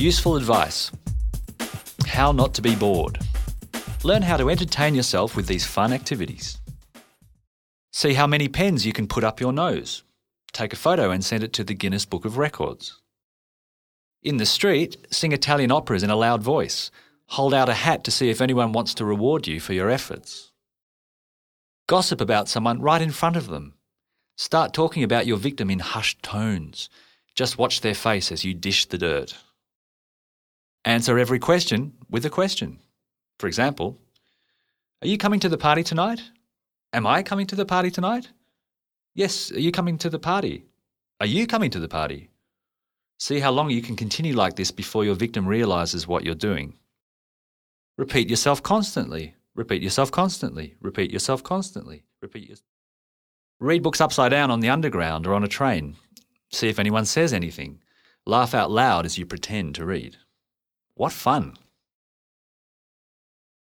Useful advice How not to be bored. Learn how to entertain yourself with these fun activities. See how many pens you can put up your nose. Take a photo and send it to the Guinness Book of Records. In the street, sing Italian operas in a loud voice. Hold out a hat to see if anyone wants to reward you for your efforts. Gossip about someone right in front of them. Start talking about your victim in hushed tones. Just watch their face as you dish the dirt. Answer every question with a question. For example, Are you coming to the party tonight? Am I coming to the party tonight? Yes, are you coming to the party? Are you coming to the party? See how long you can continue like this before your victim realizes what you're doing. Repeat yourself constantly. Repeat yourself constantly. Repeat yourself constantly. Repeat your... Read books upside down on the underground or on a train. See if anyone says anything. Laugh out loud as you pretend to read. What fun!